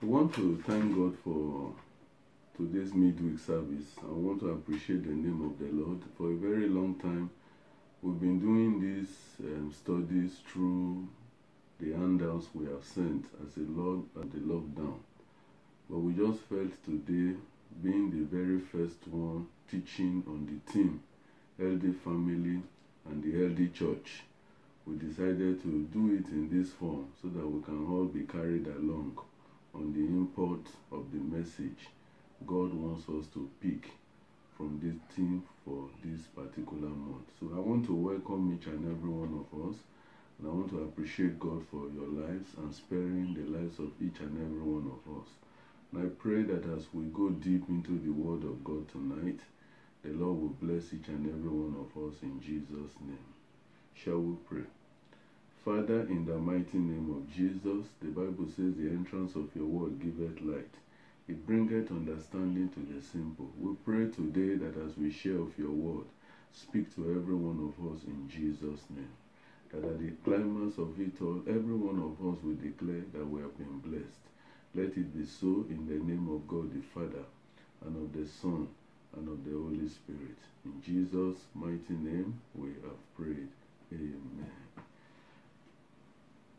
We want to thank God for today's midweek service. I want to appreciate the name of the Lord. For a very long time, we've been doing these um, studies through the handouts we have sent as a Lord at the lockdown. But we just felt today, being the very first one teaching on the theme, healthy family and the healthy church, we decided to do it in this form so that we can all be carried along on the import of the message God wants us to pick from this theme for this particular month. So I want to welcome each and every one of us and I want to appreciate God for your lives and sparing the lives of each and every one of us. And I pray that as we go deep into the Word of God tonight, the Lord will bless each and every one of us in Jesus' name. Shall we pray? Father, in the mighty name of Jesus, the Bible says the entrance of your word giveth light. It bringeth understanding to the simple. We pray today that as we share of your word, speak to every one of us in Jesus' name. That at the climax of it all, every one of us will declare that we have been blessed. Let it be so in the name of God the Father, and of the Son, and of the Holy Spirit. In Jesus' mighty name we have prayed. Amen.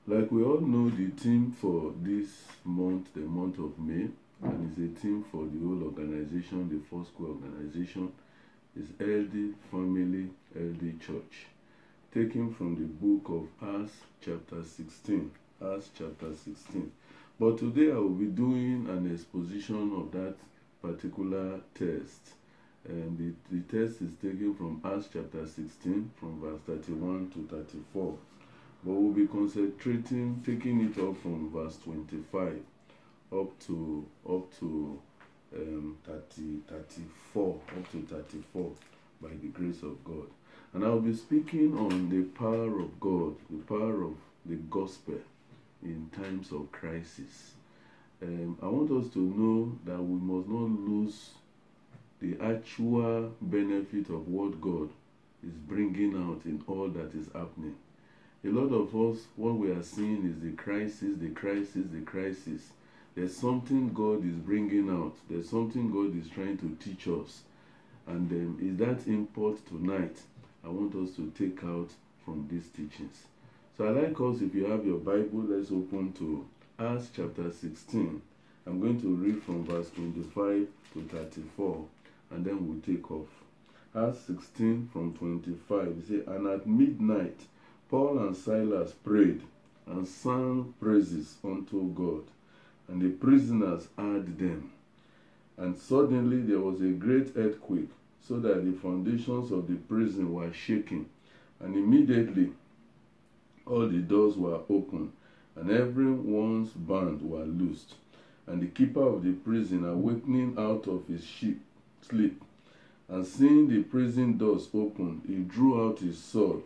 Like we all know, the theme for this month, the month of May, and it's a theme for the whole organization, the Foursquare organization, is Healthy Family, Healthy Church. Taken from the book of Acts, chapter 16. Acts, chapter 16. But today I will be doing an exposition of that particular text. And the, the is taken from Acts chapter 16, from verse 31 to 34 but we'll be concentrating taking it up from verse 25 up to up to um, 30 34 up to 34 by the grace of god. And i'll be speaking on the power of god the power of the gospel in times of crisis. Um, i want us to know that we must not lose the actual benefit of what god is bringing out in all that is happening a lot of us, what we are seeing is the crisis, the crisis, the crisis. There's something God is bringing out. There's something God is trying to teach us. And um, is that import tonight I want us to take out from these teachings. So I like us, if you have your Bible, let's open to Acts chapter 16. I'm going to read from verse 25 to 34, and then we'll take off. Acts 16 from 25. You say, And at midnight, Paul and Silas prayed and sang praises unto God, and the prisoners heard them. And suddenly there was a great earthquake, so that the foundations of the prison were shaken, and immediately all the doors were opened, and everyone's band were loosed. And the keeper of the prison, awakening out of his sleep, and seeing the prison doors open, he drew out his sword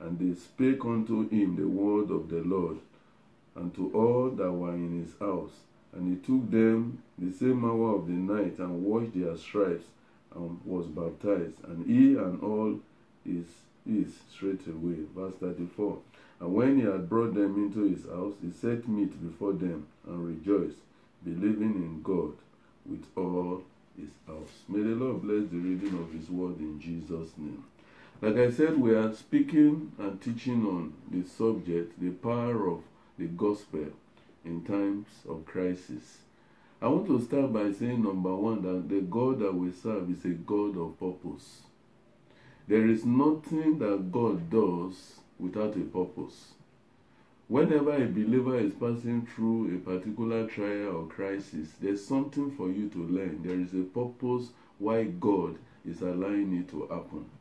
And they spake unto him the word of the Lord, and to all that were in his house. And he took them the same hour of the night, and washed their stripes, and was baptized, and he and all his his straightway. Verse 34. And when he had brought them into his house, he set meat before them, and rejoiced, believing in God with all his house. May the Lord bless the reading of his word in Jesus' name. Like I said, we are speaking and teaching on the subject, the power of the gospel in times of crisis. I want to start by saying, number one, that the God that we serve is a God of purpose. There is nothing that God does without a purpose. Whenever a believer is passing through a particular trial or crisis, there's something for you to learn. There is a purpose why God is allowing it to happen.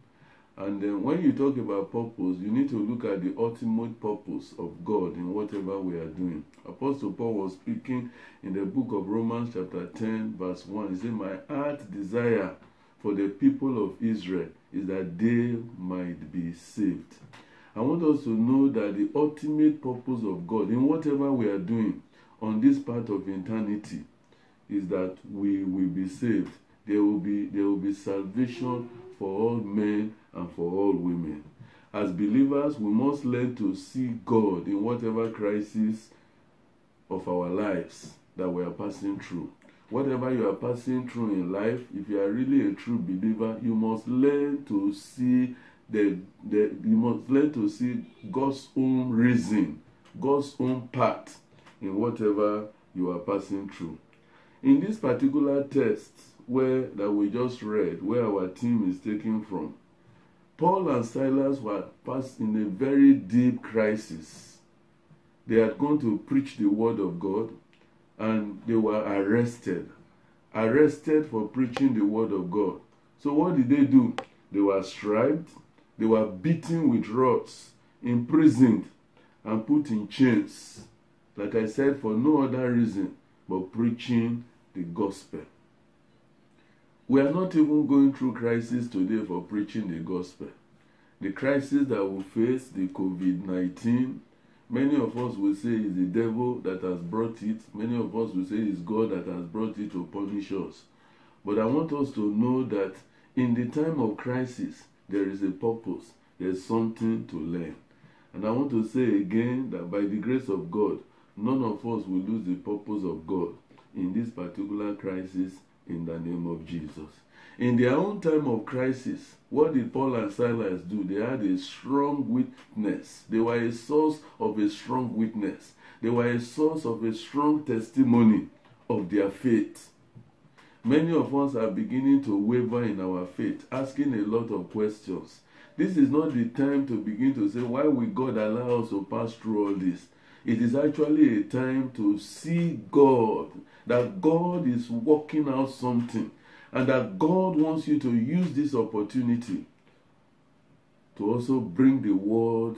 And then when you talk about purpose, you need to look at the ultimate purpose of God in whatever we are doing. Apostle Paul was speaking in the book of Romans, chapter 10, verse 1. He said, My heart desire for the people of Israel is that they might be saved. I want us to know that the ultimate purpose of God in whatever we are doing on this part of eternity is that we will be saved. There will be there will be salvation for all men and for all women. As believers, we must learn to see God in whatever crisis of our lives that we are passing through. Whatever you are passing through in life, if you are really a true believer, you must learn to see the, the you must learn to see God's own reason, God's own part in whatever you are passing through. In this particular text where that we just read, where our team is taken from, Paul and Silas were passed in a very deep crisis. They had gone to preach the word of God and they were arrested. Arrested for preaching the word of God. So, what did they do? They were striped, they were beaten with rods, imprisoned, and put in chains. Like I said, for no other reason but preaching the gospel. We are not even going through crisis today for preaching the gospel. The crisis that we face, the COVID 19, many of us will say it's the devil that has brought it. Many of us will say it's God that has brought it to punish us. But I want us to know that in the time of crisis, there is a purpose, there's something to learn. And I want to say again that by the grace of God, none of us will lose the purpose of God in this particular crisis in the name of Jesus. In their own time of crisis, what did Paul and Silas do? They had a strong witness. They were a source of a strong witness. They were a source of a strong testimony of their faith. Many of us are beginning to waver in our faith, asking a lot of questions. This is not the time to begin to say, Why will God allow us to pass through all this? It is actually a time to see God, that God is working out something, and that God wants you to use this opportunity to also bring the word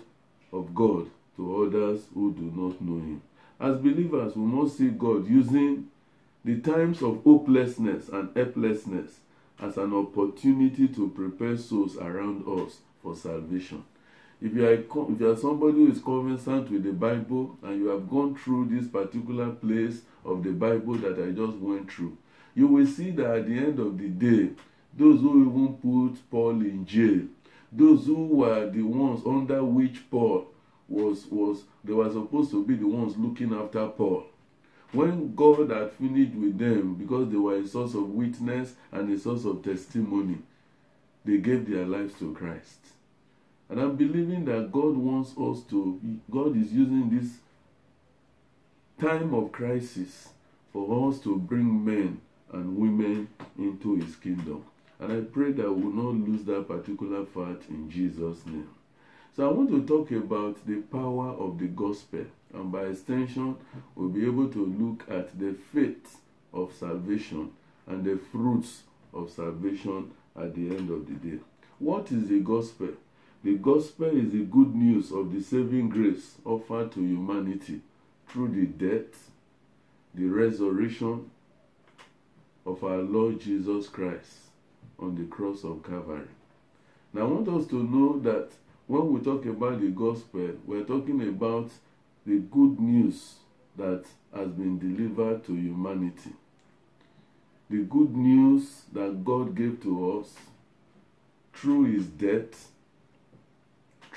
of God to others who do not know Him. As believers, we must see God using the times of hopelessness and helplessness as an opportunity to prepare souls around us for salvation. If you, are, if you are somebody who is conversant with the Bible and you have gone through this particular place of the Bible that I just went through, you will see that at the end of the day, those who even put Paul in jail, those who were the ones under which Paul was, was they were supposed to be the ones looking after Paul. When God had finished with them, because they were a source of witness and a source of testimony, they gave their lives to Christ. And I'm believing that God wants us to, God is using this time of crisis for us to bring men and women into his kingdom. And I pray that we will not lose that particular part in Jesus' name. So I want to talk about the power of the gospel. And by extension, we'll be able to look at the faith of salvation and the fruits of salvation at the end of the day. What is the gospel? The gospel is the good news of the saving grace offered to humanity through the death, the resurrection of our Lord Jesus Christ on the cross of Calvary. Now, I want us to know that when we talk about the gospel, we're talking about the good news that has been delivered to humanity. The good news that God gave to us through his death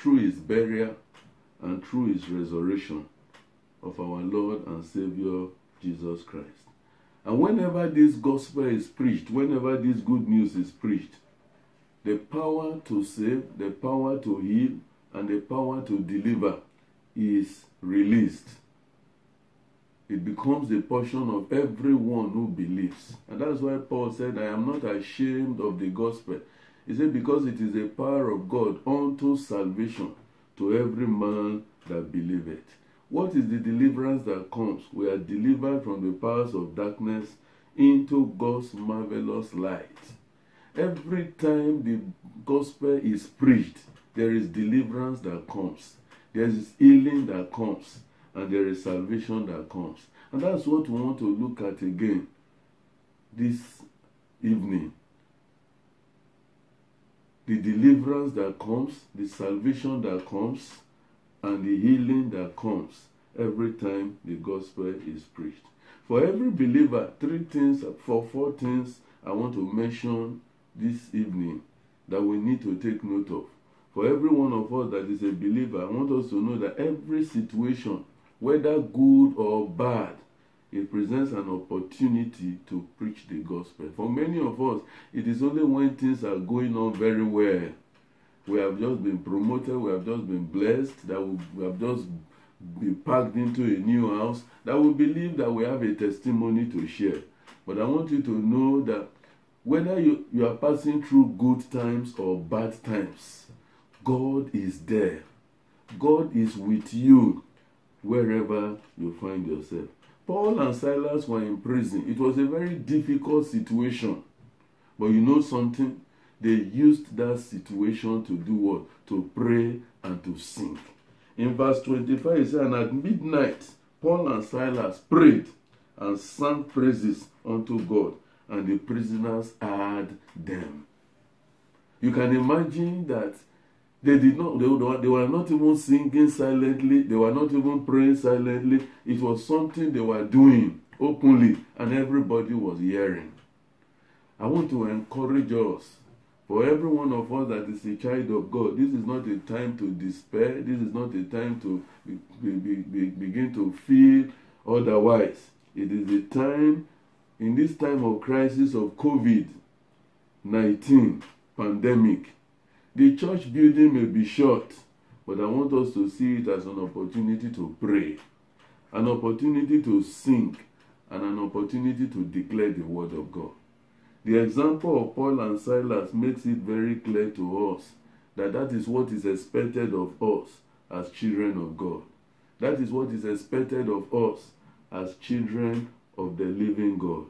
through his burial and through his resurrection of our Lord and Savior Jesus Christ. And whenever this gospel is preached, whenever this good news is preached, the power to save, the power to heal, and the power to deliver is released. It becomes a portion of everyone who believes. And that's why Paul said, I am not ashamed of the gospel. He said, Because it is a power of God unto salvation to every man that believeth. What is the deliverance that comes? We are delivered from the powers of darkness into God's marvelous light. Every time the gospel is preached, there is deliverance that comes, there is healing that comes, and there is salvation that comes. And that's what we want to look at again this evening. The deliverance that comes, the salvation that comes, and the healing that comes every time the gospel is preached. For every believer, three things, for four things I want to mention this evening that we need to take note of. For every one of us that is a believer, I want us to know that every situation, whether good or bad, it presents an opportunity to preach the gospel. For many of us, it is only when things are going on very well. We have just been promoted, we have just been blessed, that we have just been packed into a new house, that we believe that we have a testimony to share. But I want you to know that whether you, you are passing through good times or bad times, God is there. God is with you wherever you find yourself. Paul and Silas were in prison. It was a very difficult situation. But you know something? They used that situation to do what? To pray and to sing. In verse 25, it says, And at midnight, Paul and Silas prayed and sang praises unto God, and the prisoners heard them. You can imagine that they did not they, they were not even singing silently they were not even praying silently. It was something they were doing openly and everybody was hearing. I want to encourage us for every one of us that is a child of god this is not a time to despair this is not a time to be, be, be, begin to feel otherwise. It is a time in this time of crisis of covid-19 pandemic The church building may be short, but I want us to see it as an opportunity to pray, an opportunity to sing, and an opportunity to declare the word of God. The example of Paul and Silas makes it very clear to us that that is what is expected of us as children of God. That is what is expected of us as children of the living God.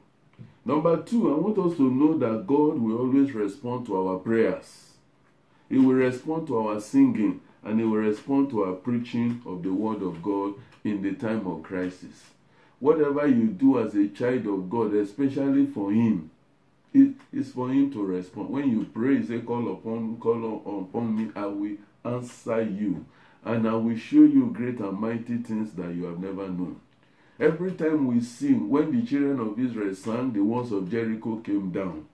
Number two, I want us to know that God will always respond to our prayers. He will respond to our singing and He will respond to our preaching of the Word of God in the time of crisis. Whatever you do as a child of God, especially for Him, it is for Him to respond. When you pray, say, Call upon, call upon me, I will answer you, and I will show you great and mighty things that you have never known. Every time we sing, when the children of Israel sang, the walls of Jericho came down.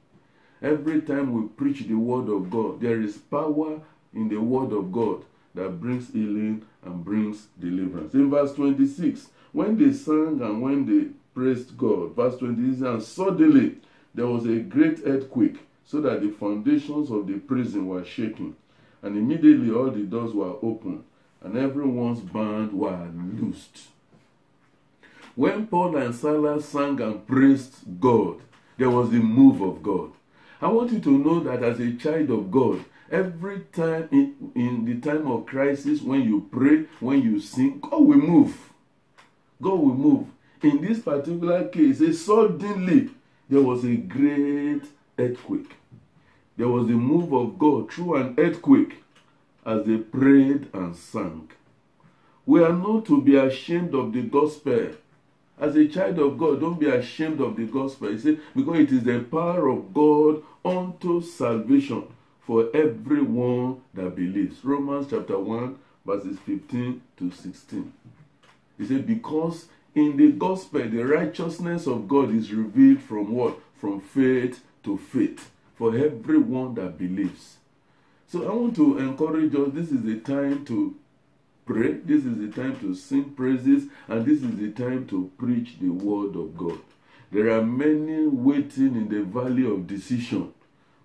Every time we preach the word of God, there is power in the word of God that brings healing and brings deliverance. In verse 26, when they sang and when they praised God, verse 26, and suddenly there was a great earthquake, so that the foundations of the prison were shaking. And immediately all the doors were opened, and everyone's band were loosed. When Paul and Silas sang and praised God, there was the move of God. I want you to know that as a child of God, every time in, in the time of crisis, when you pray, when you sing, God will move. God will move. In this particular case, suddenly there was a great earthquake. There was a move of God through an earthquake as they prayed and sang. We are not to be ashamed of the gospel as a child of God, don't be ashamed of the gospel. He said, because it is the power of God unto salvation for everyone that believes. Romans chapter 1, verses 15 to 16. He said, because in the gospel, the righteousness of God is revealed from what? From faith to faith for everyone that believes. So I want to encourage us. This is the time to pray. This is the time to sing praises, and this is the time to preach the word of God. There are many waiting in the valley of decision,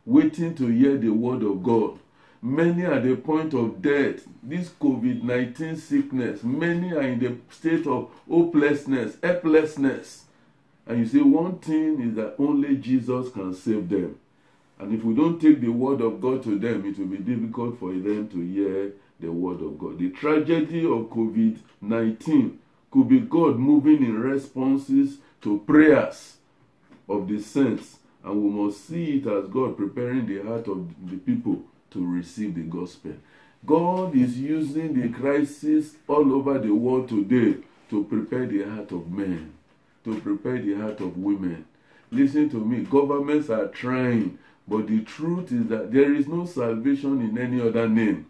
waiting to hear the word of God. Many are the point of death. This COVID 19 sickness, many are in the state of hopelessness, helplessness. And you see, one thing is that only Jesus can save them. And if we don't take the word of God to them, it will be difficult for them to hear the word of God. The tragedy of COVID 19 could be God moving in responses to prayers of the saints And we must see it as God preparing the heart of the people to receive the gospel. God is using the crisis all over the world today to prepare the heart of men, to prepare the heart of women. Listen to me, governments are trying, but the truth is that there is no salvation in any other name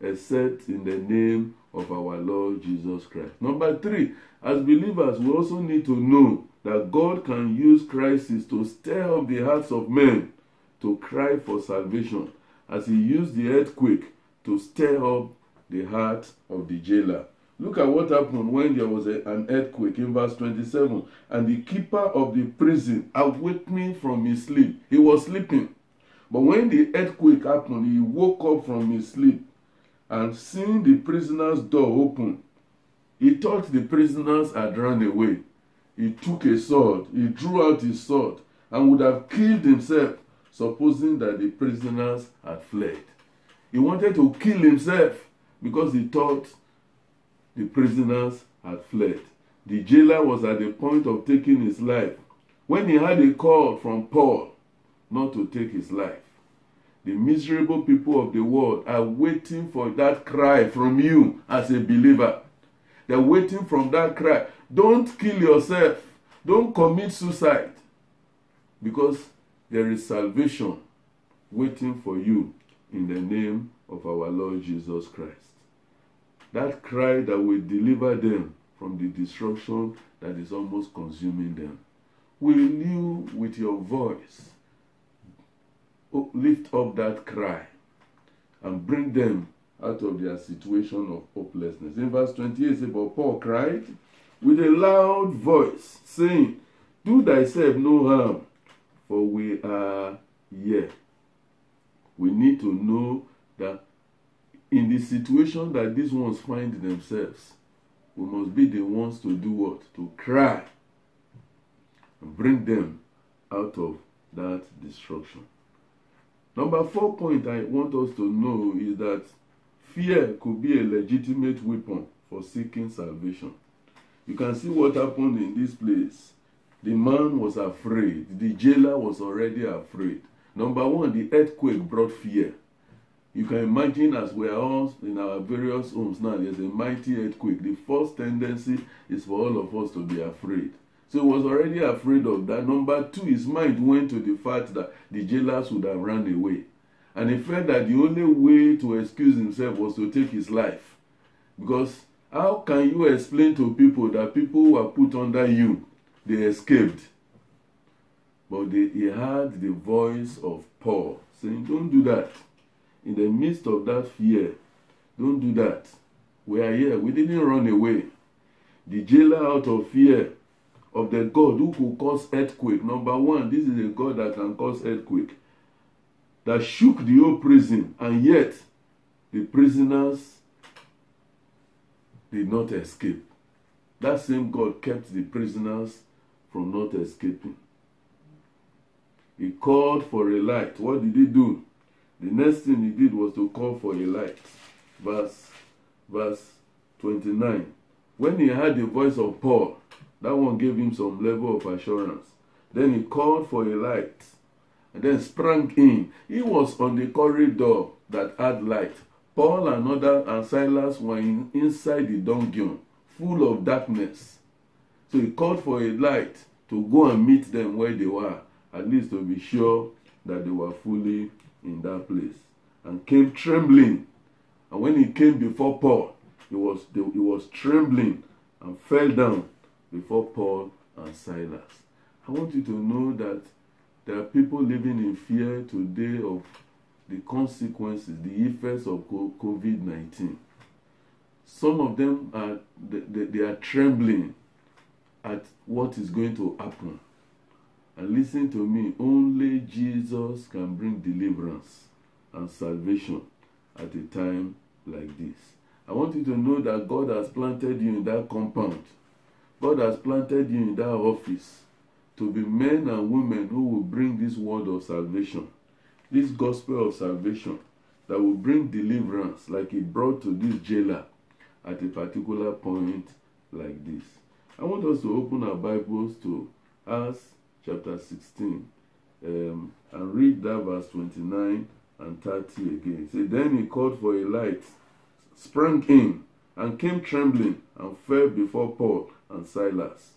except in the name of our Lord Jesus Christ. Number three, as believers, we also need to know that God can use crisis to stir up the hearts of men to cry for salvation, as He used the earthquake to stir up the heart of the jailer. Look at what happened when there was a, an earthquake in verse 27. And the keeper of the prison awakening from his sleep. He was sleeping. But when the earthquake happened, he woke up from his sleep and seeing the prisoner's door open, he thought the prisoners had run away. He took a sword, he drew out his sword, and would have killed himself, supposing that the prisoners had fled. He wanted to kill himself because he thought the prisoners had fled. The jailer was at the point of taking his life when he had a call from Paul not to take his life. The miserable people of the world are waiting for that cry from you as a believer. They're waiting from that cry. Don't kill yourself. Don't commit suicide. Because there is salvation waiting for you in the name of our Lord Jesus Christ. That cry that will deliver them from the destruction that is almost consuming them. Will you, with your voice, lift up that cry and bring them out of their situation of hopelessness. In verse 28, it says, But Paul cried with a loud voice, saying, Do thyself no harm, for we are here. We need to know that in the situation that these ones find themselves, we must be the ones to do what? To cry and bring them out of that destruction. Number four point I want us to know is that fear could be a legitimate weapon for seeking salvation. You can see what happened in this place. The man was afraid. The jailer was already afraid. Number one, the earthquake brought fear. You can imagine as we are all in our various homes now, there's a mighty earthquake. The first tendency is for all of us to be afraid. So he was already afraid of that. Number two, his mind went to the fact that the jailers would have run away. And he felt that the only way to excuse himself was to take his life. Because how can you explain to people that people were put under you, they escaped? But they, he heard the voice of Paul saying, Don't do that. In the midst of that fear, don't do that. We are here. We didn't run away. The jailer, out of fear, of the God who could cause earthquake. Number one, this is a God that can cause earthquake. That shook the whole prison, and yet the prisoners did not escape. That same God kept the prisoners from not escaping. He called for a light. What did he do? The next thing he did was to call for a light. Verse, verse 29. When he heard the voice of Paul, that one gave him some level of assurance. Then he called for a light and then sprang in. He was on the corridor that had light. Paul and other and Silas were in, inside the dungeon, full of darkness. So he called for a light to go and meet them where they were, at least to be sure that they were fully in that place. And came trembling. And when he came before Paul, he was, he was trembling and fell down before Paul and Silas. I want you to know that there are people living in fear today of the consequences, the effects of COVID 19. Some of them are they, they are trembling at what is going to happen. And listen to me, only Jesus can bring deliverance and salvation at a time like this. I want you to know that God has planted you in that compound God has planted you in that office to be men and women who will bring this word of salvation, this gospel of salvation that will bring deliverance like he brought to this jailer at a particular point like this. I want us to open our Bibles to Acts chapter 16 um, and read that verse 29 and 30 again. Say, then he called for a light, sprang in, and came trembling, and fell before Paul and Silas,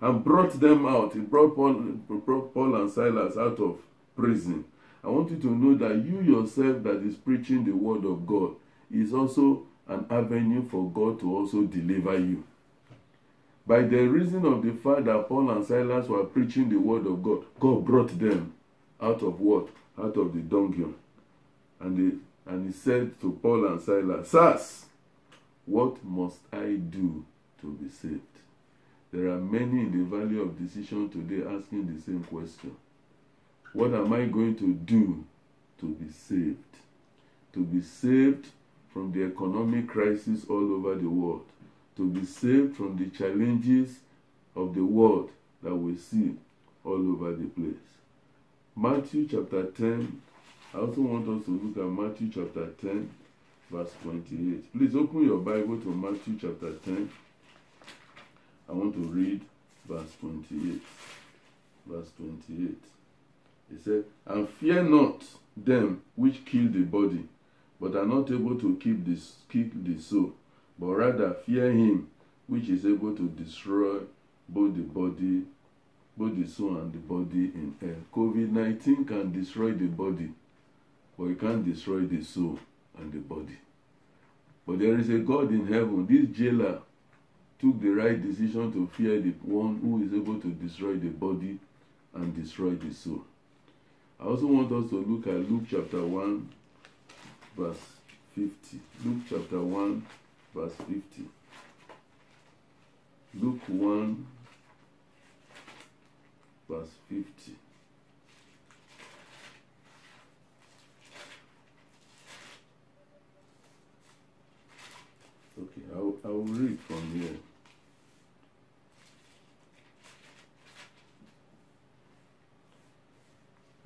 and brought them out. He brought Paul, brought Paul and Silas out of prison. I want you to know that you yourself that is preaching the word of God is also an avenue for God to also deliver you. By the reason of the fact that Paul and Silas were preaching the word of God, God brought them out of what? Out of the dungeon. And, they, and he said to Paul and Silas, Sirs, what must I do to be saved? There are many in the valley of decision today asking the same question. What am I going to do to be saved? To be saved from the economic crisis all over the world, to be saved from the challenges of the world that we see all over the place. Matthew chapter 10, I also want us to look at Matthew chapter 10, verse 28. Please open your Bible to Matthew chapter 10. I want to read verse 28. Verse 28. He said, And fear not them which kill the body, but are not able to keep the, keep the soul, but rather fear him which is able to destroy both the body, both the soul and the body in hell. COVID 19 can destroy the body, but it can't destroy the soul and the body. But there is a God in heaven. This jailer took the right decision to fear the one who is able to destroy the body and destroy the soul. I also want us to look at Luke chapter 1, verse 50. Luke chapter 1, verse 50. Luke 1, verse 50. I'll, read from here.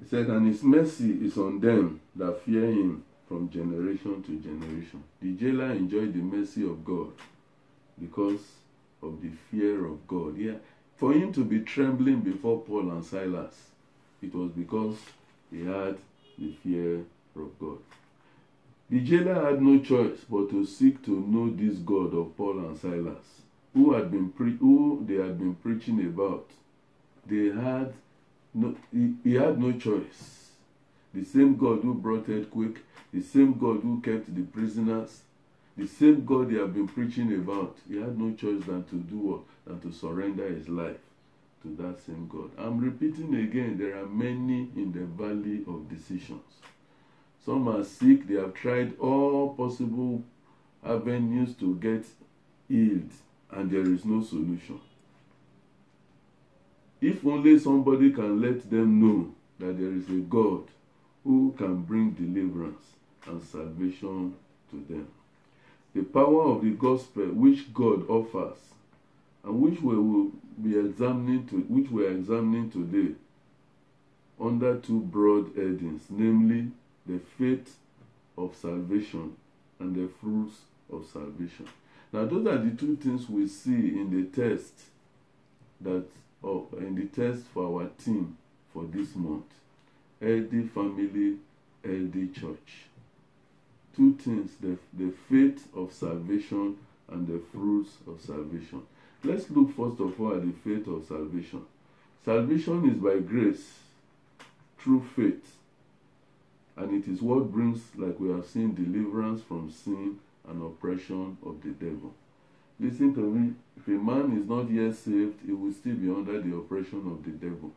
He said, And his mercy is on them that fear him from generation to generation. The jailer enjoyed the mercy of God because of the fear of God. Yeah, for him to be trembling before Paul and Silas, it was because he had the fear of God. The jailer had no choice but to seek to know this God of Paul and Silas, who had been who they had been preaching about. They had no, he, he had no choice. The same God who brought earthquake, the same God who kept the prisoners, the same God they have been preaching about. He had no choice than to do what? Than to surrender his life to that same God. I'm repeating again, there are many in the valley of decisions. Some are sick, they have tried all possible avenues to get healed, and there is no solution. If only somebody can let them know that there is a God who can bring deliverance and salvation to them. The power of the gospel which God offers and which we will be examining to which we are examining today under two broad headings, namely the faith of salvation and the fruits of salvation. Now those are the two things we see in the test that or in the test for our team for this month. Healthy family, healthy church. Two things the, the faith of salvation and the fruits of salvation. Let's look first of all at the faith of salvation. Salvation is by grace through faith, and it is what brings, like we have seen, deliverance from sin and oppression of the devil. Listen to me. If a man is not yet saved, he will still be under the oppression of the devil.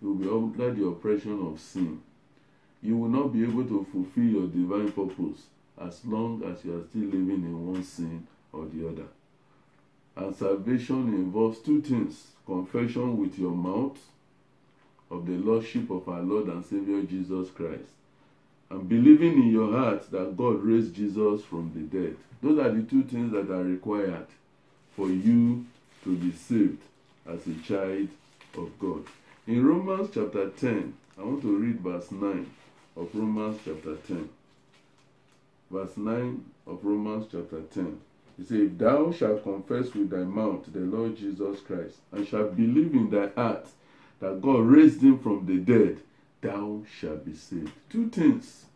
He will be under the oppression of sin. You will not be able to fulfill your divine purpose as long as you are still living in one sin or the other. And salvation involves two things confession with your mouth of the Lordship of our Lord and Savior Jesus Christ, and believing in your heart that God raised Jesus from the dead. Those are the two things that are required for you to be saved as a child of God. In Romans chapter 10, I want to read verse 9 of Romans chapter 10. Verse 9 of Romans chapter 10. He said, If thou shalt confess with thy mouth the Lord Jesus Christ, and shalt believe in thy heart that God raised him from the dead, thou shalt be saved. Two things.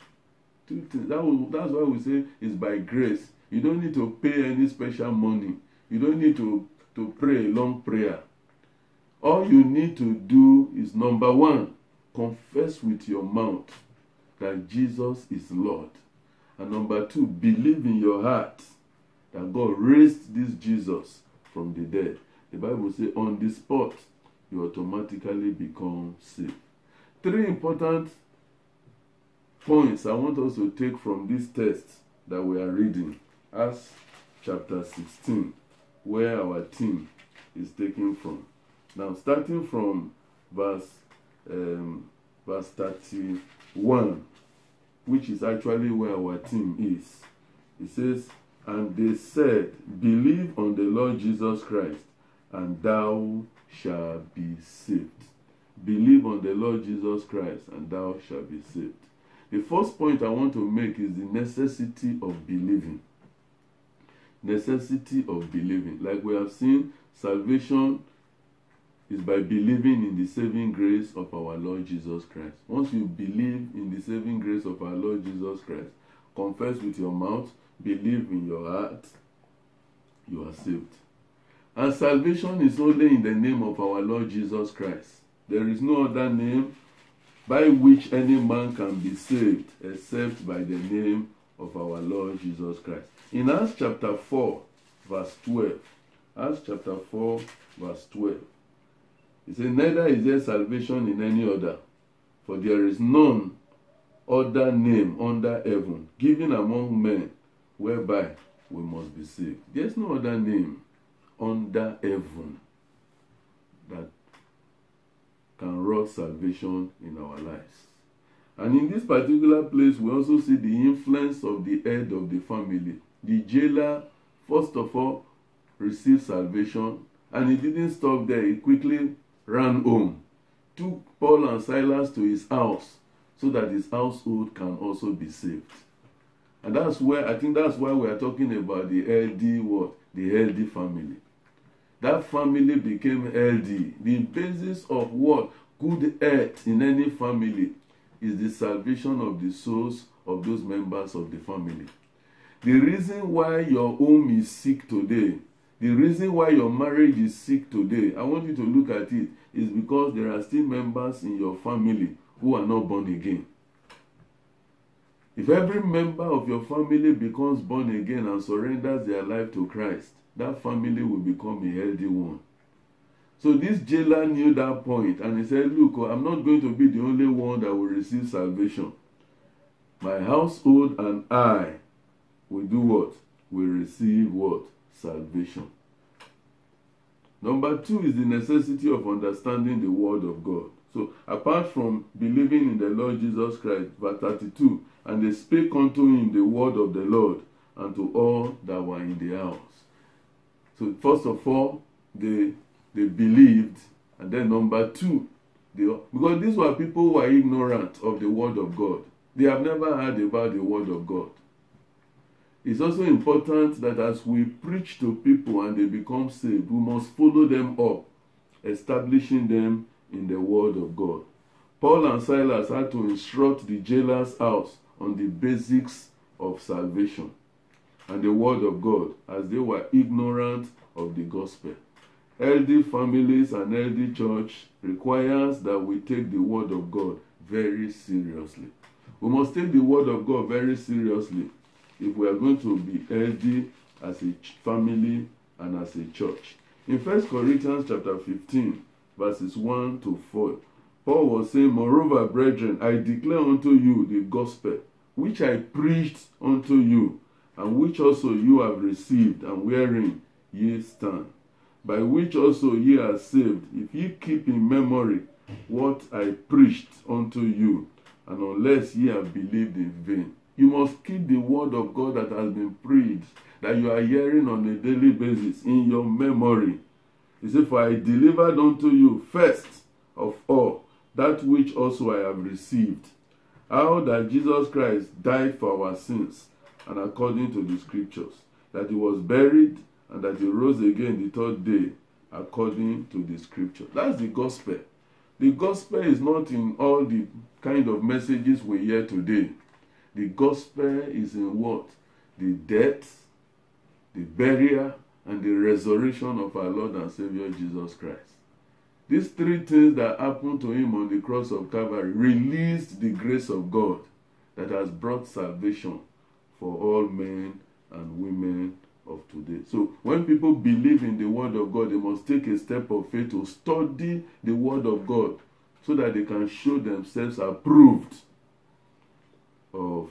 Two things. That that's why we say it's by grace. You don't need to pay any special money. You don't need to, to pray a long prayer. All you need to do is number one, confess with your mouth that Jesus is Lord. And number two, believe in your heart that God raised this Jesus from the dead. The Bible says on the spot, you automatically become saved. Three important points I want us to take from this text that we are reading, as chapter 16, where our theme is taken from. Now, starting from verse um, verse 31, which is actually where our theme is. It says, And they said, Believe on the Lord Jesus Christ, and thou shalt be saved. Believe on the Lord Jesus Christ, and thou shalt be saved. The first point I want to make is the necessity of believing. Necessity of believing. Like we have seen, salvation is by believing in the saving grace of our Lord Jesus Christ. Once you believe in the saving grace of our Lord Jesus Christ, confess with your mouth, believe in your heart, you are saved. And salvation is only in the name of our Lord Jesus Christ. There is no other name by which any man can be saved except by the name of our Lord Jesus Christ. In Acts chapter 4, verse 12, Acts chapter 4, verse 12, he said, Neither is there salvation in any other, for there is none other name under heaven given among men whereby we must be saved. There's no other name under heaven that can wrought salvation in our lives. And in this particular place, we also see the influence of the head of the family. The jailer, first of all, received salvation, and he didn't stop there. He quickly ran home, took Paul and Silas to his house so that his household can also be saved. And that's where I think that's why we are talking about the LD what? The LD family. That family became LD. The basis of what? Good health in any family is the salvation of the souls of those members of the family. The reason why your home is sick today, the reason why your marriage is sick today, I want you to look at it, is because there are still members in your family who are not born again. If every member of your family becomes born again and surrenders their life to Christ, that family will become a healthy one. So this jailer knew that point and he said, Look, I'm not going to be the only one that will receive salvation. My household and I will do what? Will receive what? Salvation. Number two is the necessity of understanding the word of God. So, apart from believing in the Lord Jesus Christ, verse 32, and they spake unto him the word of the Lord and to all that were in the house. So, first of all, they they believed, and then number two, they, because these were people who were ignorant of the word of God. They have never heard about the word of God. It's also important that as we preach to people and they become saved, we must follow them up, establishing them in the word of God. Paul and Silas had to instruct the jailer's house on the basics of salvation and the word of God as they were ignorant of the gospel. Healthy families and healthy church requires that we take the word of God very seriously. We must take the word of God very seriously if we are going to be healthy as a family and as a church. In 1 Corinthians chapter 15, verses 1 to 4, Paul was saying, Moreover, brethren, I declare unto you the gospel which I preached unto you, and which also you have received, and wherein ye stand, by which also ye are saved, if ye keep in memory what I preached unto you, and unless ye have believed in vain. You must keep the word of God that has been preached, that you are hearing on a daily basis in your memory. He said, For I delivered unto you first of all that which also I have received. How that Jesus Christ died for our sins, and according to the scriptures, that he was buried, and that he rose again the third day, according to the scripture. That's the gospel. The gospel is not in all the kind of messages we hear today. The gospel is in what? The death, the burial, and the resurrection of our Lord and Savior Jesus Christ. These three things that happened to him on the cross of Calvary released the grace of God that has brought salvation for all men and women of today. So when people believe in the word of God, they must take a step of faith to study the word of God so that they can show themselves approved of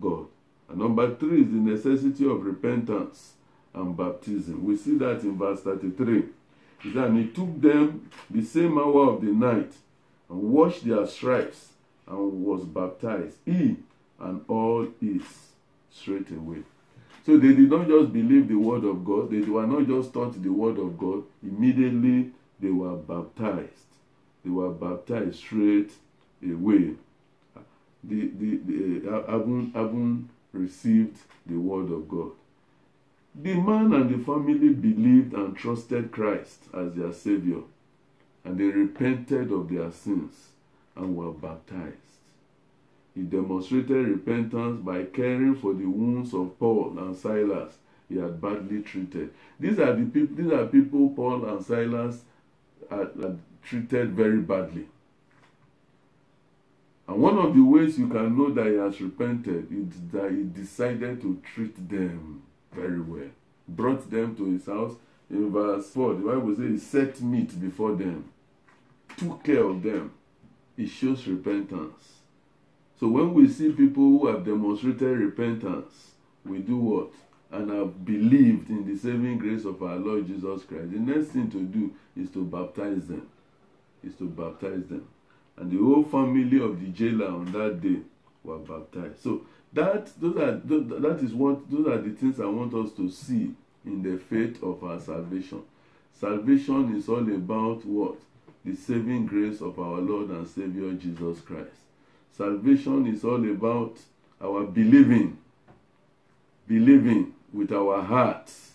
God. And number three is the necessity of repentance and baptism. We see that in verse 33. It And he took them the same hour of the night and washed their stripes and was baptized, he and all his straight away. So they did not just believe the word of God, they were not just taught the word of God, immediately they were baptized. They were baptized straight away. The, the, the, uh, having, having received the word of God. The man and the family believed and trusted Christ as their Savior, and they repented of their sins and were baptized. He demonstrated repentance by caring for the wounds of Paul and Silas he had badly treated. These are the people. These are people Paul and Silas had, had treated very badly. And one of the ways you can know that he has repented is that he decided to treat them very well. Brought them to his house. In verse 4, the Bible says he set meat before them, took care of them. It shows repentance. So when we see people who have demonstrated repentance, we do what? And have believed in the saving grace of our Lord Jesus Christ. The next thing to do is to baptize them. Is to baptize them. And the whole family of the jailer on that day were baptized. So that those are that is what those are the things I want us to see in the faith of our salvation. Salvation is all about what? The saving grace of our Lord and Savior Jesus Christ. Salvation is all about our believing, believing with our hearts.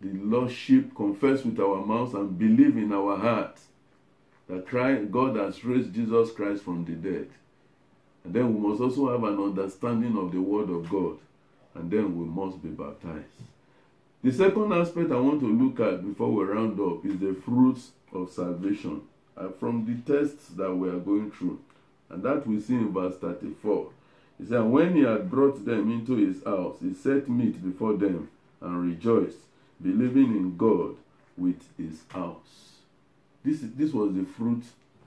The Lordship confess with our mouths and believe in our hearts that Christ, God has raised Jesus Christ from the dead. And then we must also have an understanding of the Word of God. And then we must be baptized. The second aspect I want to look at before we round up is the fruits of salvation. Uh, from the tests that we are going through. And that we see in verse 34. He said, When he had brought them into his house, he set meat before them and rejoiced, believing in God with his house. This, this was the fruit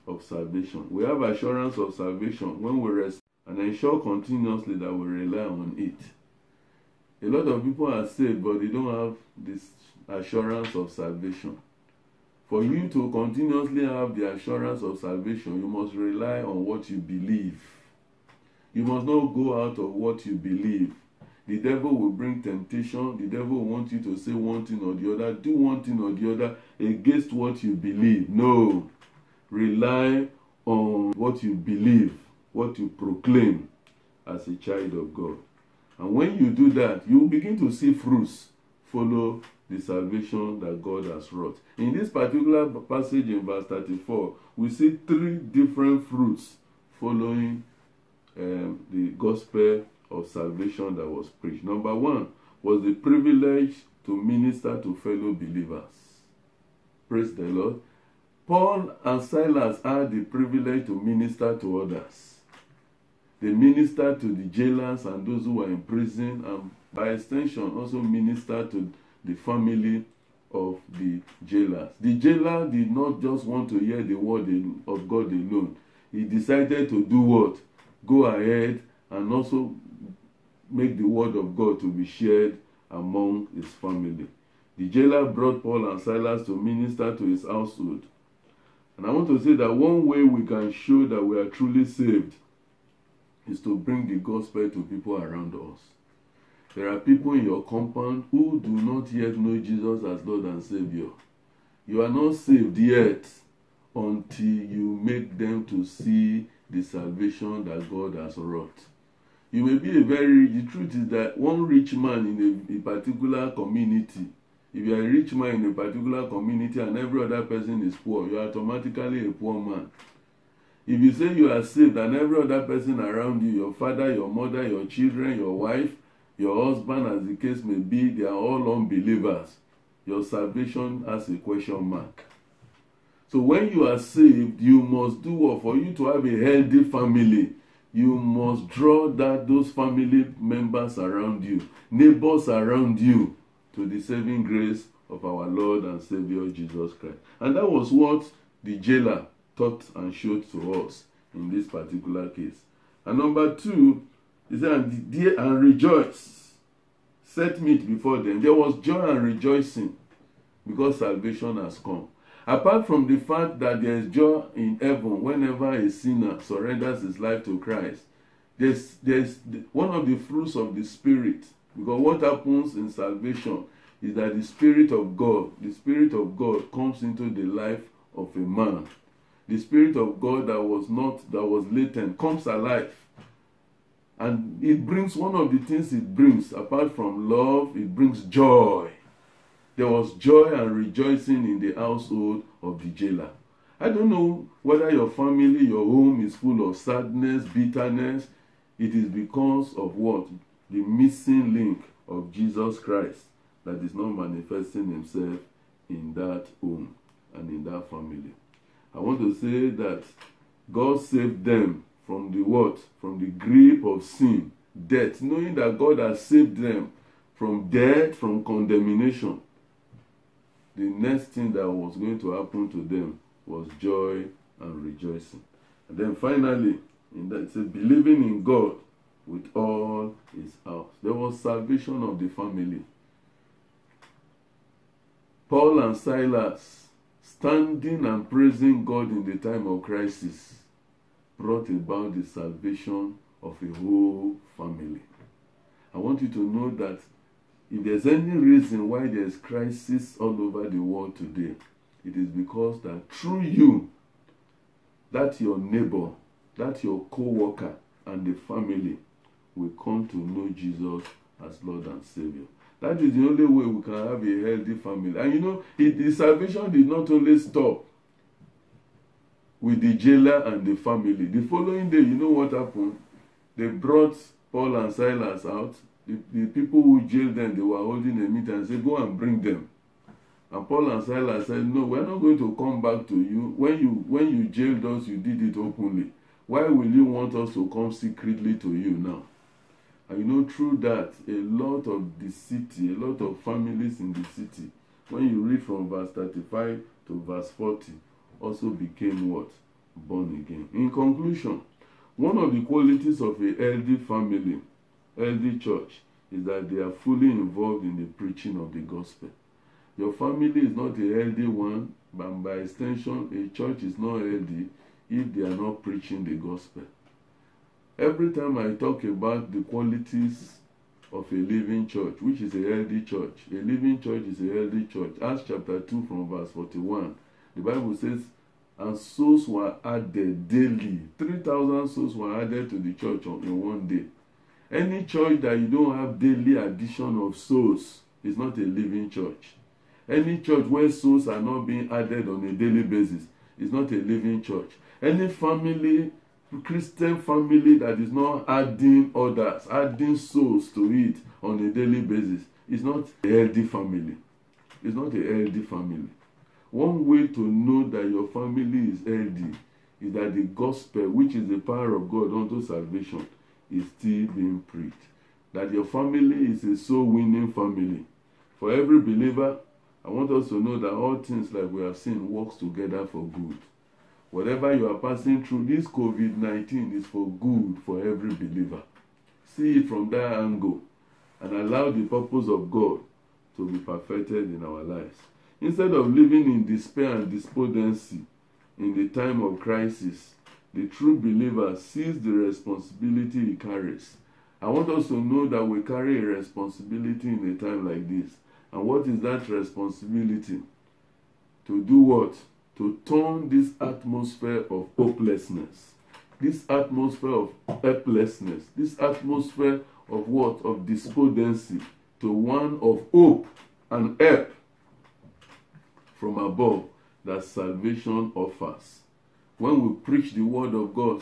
of salvation. We have assurance of salvation when we rest and ensure continuously that we rely on it. A lot of people are saved, but they don't have this assurance of salvation. For you to continuously have the assurance of salvation, you must rely on what you believe. You must not go out of what you believe. The devil will bring temptation. The devil will want you to say one thing or the other, do one thing or the other against what you believe. No. Rely on what you believe, what you proclaim as a child of God. And when you do that, you begin to see fruits follow the salvation that God has wrought. In this particular passage in verse 34, we see three different fruits following um, the gospel of salvation that was preached. Number one was the privilege to minister to fellow believers. Praise the Lord. Paul and Silas had the privilege to minister to others. They ministered to the jailers and those who were in prison, and by extension, also ministered to the family of the jailers. The jailer did not just want to hear the word of God alone. He decided to do what? Go ahead and also make the word of God to be shared among his family. The jailer brought Paul and Silas to minister to his household. And I want to say that one way we can show that we are truly saved is to bring the gospel to people around us. There are people in your compound who do not yet know Jesus as Lord and Savior. You are not saved yet until you make them to see the salvation that God has wrought. You may be a very, the truth is that one rich man in a, a particular community If you are a rich man in a particular community and every other person is poor, you are automatically a poor man. If you say you are saved and every other person around you, your father, your mother, your children, your wife, your husband, as the case may be, they are all unbelievers, your salvation has a question mark. So when you are saved, you must do what? For you to have a healthy family, you must draw that those family members around you, neighbors around you, to the saving grace of our Lord and Savior Jesus Christ. And that was what the jailer taught and showed to us in this particular case. And number two, he said, and, and rejoice. Set meat before them. There was joy and rejoicing because salvation has come. Apart from the fact that there is joy in heaven whenever a sinner surrenders his life to Christ, there's, there's one of the fruits of the Spirit. Because what happens in salvation is that the Spirit of God, the Spirit of God comes into the life of a man the spirit of god that was not that was latent comes alive and it brings one of the things it brings apart from love it brings joy. There was joy and rejoicing in the household of the jailer. I don't know whether your family your home is full of sadness bitterness. It is because of what? The missing link of jesus christ that is not manifesting himself in that home and in that family. I want to say that God saved them from the what? From the grip of sin, death, knowing that God has saved them from death, from condemnation. The next thing that was going to happen to them was joy and rejoicing. And then finally, in that it says, believing in God with all his house. There was salvation of the family. Paul and Silas standing and praising God in the time of crisis brought about the salvation of a whole family. I want you to know that if there's any reason why there's crisis all over the world today, it is because that through you, that your neighbor, that your co-worker and the family will come to know Jesus as Lord and Savior. That is the only way we can have a healthy family. And you know, it, the salvation did not only stop with the jailer and the family. The following day, you know what happened? They brought Paul and Silas out. The, the people who jailed them, they were holding a meeting and said, Go and bring them. And Paul and Silas said, No, we're not going to come back to you. When you when you jailed us, you did it openly. Why will you want us to come secretly to you now? And you know, through that, a lot of the city, a lot of families in the city, when you read from verse 35 to verse 40, also became what? Born again. In conclusion, one of the qualities of a healthy family, healthy church, is that they are fully involved in the preaching of the gospel. Your family is not a healthy one, but by extension, a church is not healthy if they are not preaching the gospel. Every time I talk about the qualities of a living church, which is a healthy church, a living church is a healthy church. Acts chapter 2 from verse 41. The Bible says, and souls were added daily. 3,000 souls were added to the church in one day. Any church that you don't have daily addition of souls is not a living church. Any church where souls are not being added on a daily basis is not a living church. Any family Christian family that is not adding others, adding souls to it on a daily basis is not a healthy family. It's not a healthy family. One way to know that your family is healthy is that the gospel, which is the power of God unto salvation, is still being preached. That your family is a soul winning family. For every believer, I want us to know that all things like we have seen works together for good whatever you are passing through, this COVID 19 is for good for every believer. See it from that angle and allow the purpose of God to be perfected in our lives. Instead of living in despair and despondency in the time of crisis, the true believer sees the responsibility he carries. I want us to know that we carry a responsibility in a time like this. And what is that responsibility? To do what? to turn this atmosphere of hopelessness, this atmosphere of helplessness, this atmosphere of what? Of despondency to one of hope and help from above that salvation offers. When we preach the word of God,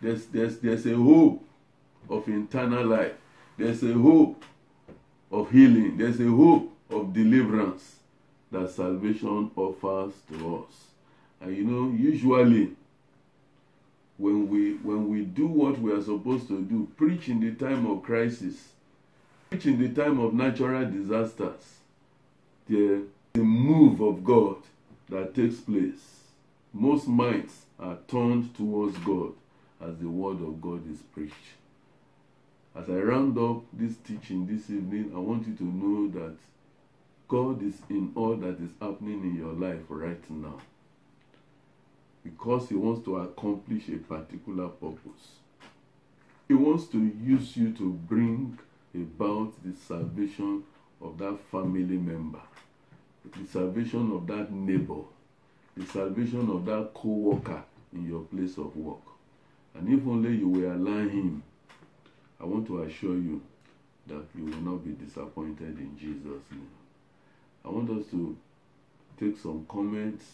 there's, there's, there's a hope of eternal life. There's a hope of healing. There's a hope of deliverance that salvation offers to us. And you know, usually when we when we do what we are supposed to do, preach in the time of crisis, preach in the time of natural disasters, the, the move of God that takes place. Most minds are turned towards God as the word of God is preached. As I round up this teaching this evening, I want you to know that God is in all that is happening in your life right now because He wants to accomplish a particular purpose. He wants to use you to bring about the salvation of that family member, the salvation of that neighbor, the salvation of that co worker in your place of work. And if only you will allow Him, I want to assure you that you will not be disappointed in Jesus' name. I want us to take some comments,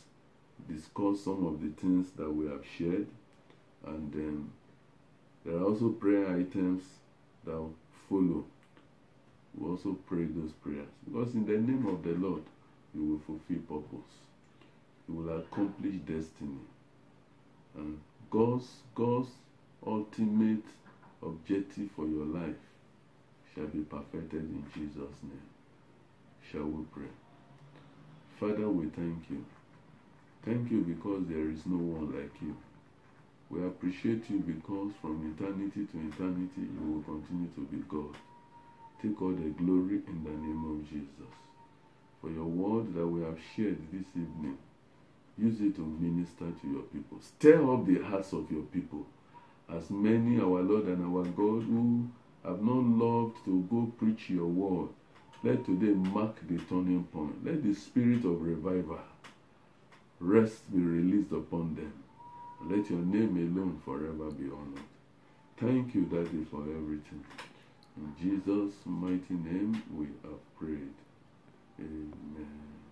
discuss some of the things that we have shared, and then there are also prayer items that follow. We also pray those prayers because in the name of the Lord, you will fulfill purpose. You will accomplish destiny. And God's God's ultimate objective for your life shall be perfected in Jesus' name. Shall we pray? Father, we thank you. Thank you because there is no one like you. We appreciate you because from eternity to eternity you will continue to be God. Take all the glory in the name of Jesus. For your word that we have shared this evening, use it to minister to your people. Stir up the hearts of your people. As many, our Lord and our God, who have not loved to go preach your word, let today mark the turning point. Let the spirit of revival rest be released upon them. Let your name alone forever be honored. Thank you, Daddy, for everything. In Jesus' mighty name we have prayed. Amen.